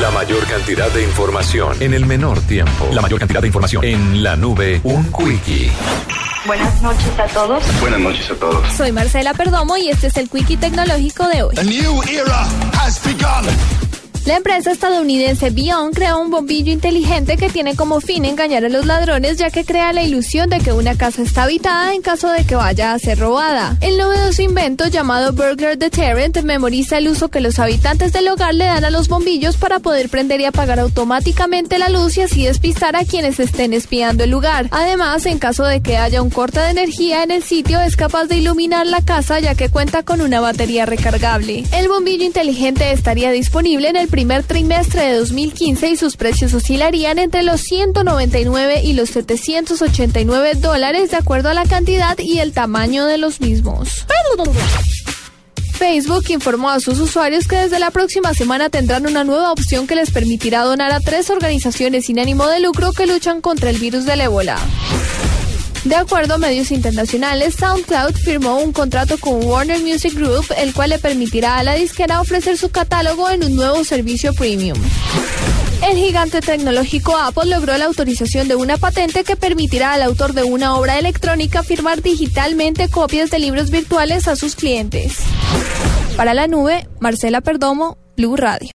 La mayor cantidad de información en el menor tiempo. La mayor cantidad de información en la nube. Un quickie. Buenas noches a todos. Buenas noches a todos. Soy Marcela Perdomo y este es el Quickie Tecnológico de hoy. A new era. La empresa estadounidense Beyond creó un bombillo inteligente que tiene como fin engañar a los ladrones ya que crea la ilusión de que una casa está habitada en caso de que vaya a ser robada. El novedoso invento llamado Burglar Deterrent memoriza el uso que los habitantes del hogar le dan a los bombillos para poder prender y apagar automáticamente la luz y así despistar a quienes estén espiando el lugar. Además, en caso de que haya un corte de energía en el sitio, es capaz de iluminar la casa ya que cuenta con una batería recargable. El bombillo inteligente estaría disponible en el primer trimestre de 2015 y sus precios oscilarían entre los 199 y los 789 dólares de acuerdo a la cantidad y el tamaño de los mismos. Facebook informó a sus usuarios que desde la próxima semana tendrán una nueva opción que les permitirá donar a tres organizaciones sin ánimo de lucro que luchan contra el virus del ébola. De acuerdo a medios internacionales, SoundCloud firmó un contrato con Warner Music Group, el cual le permitirá a la disquera ofrecer su catálogo en un nuevo servicio premium. El gigante tecnológico Apple logró la autorización de una patente que permitirá al autor de una obra electrónica firmar digitalmente copias de libros virtuales a sus clientes. Para la nube, Marcela Perdomo, Blue Radio.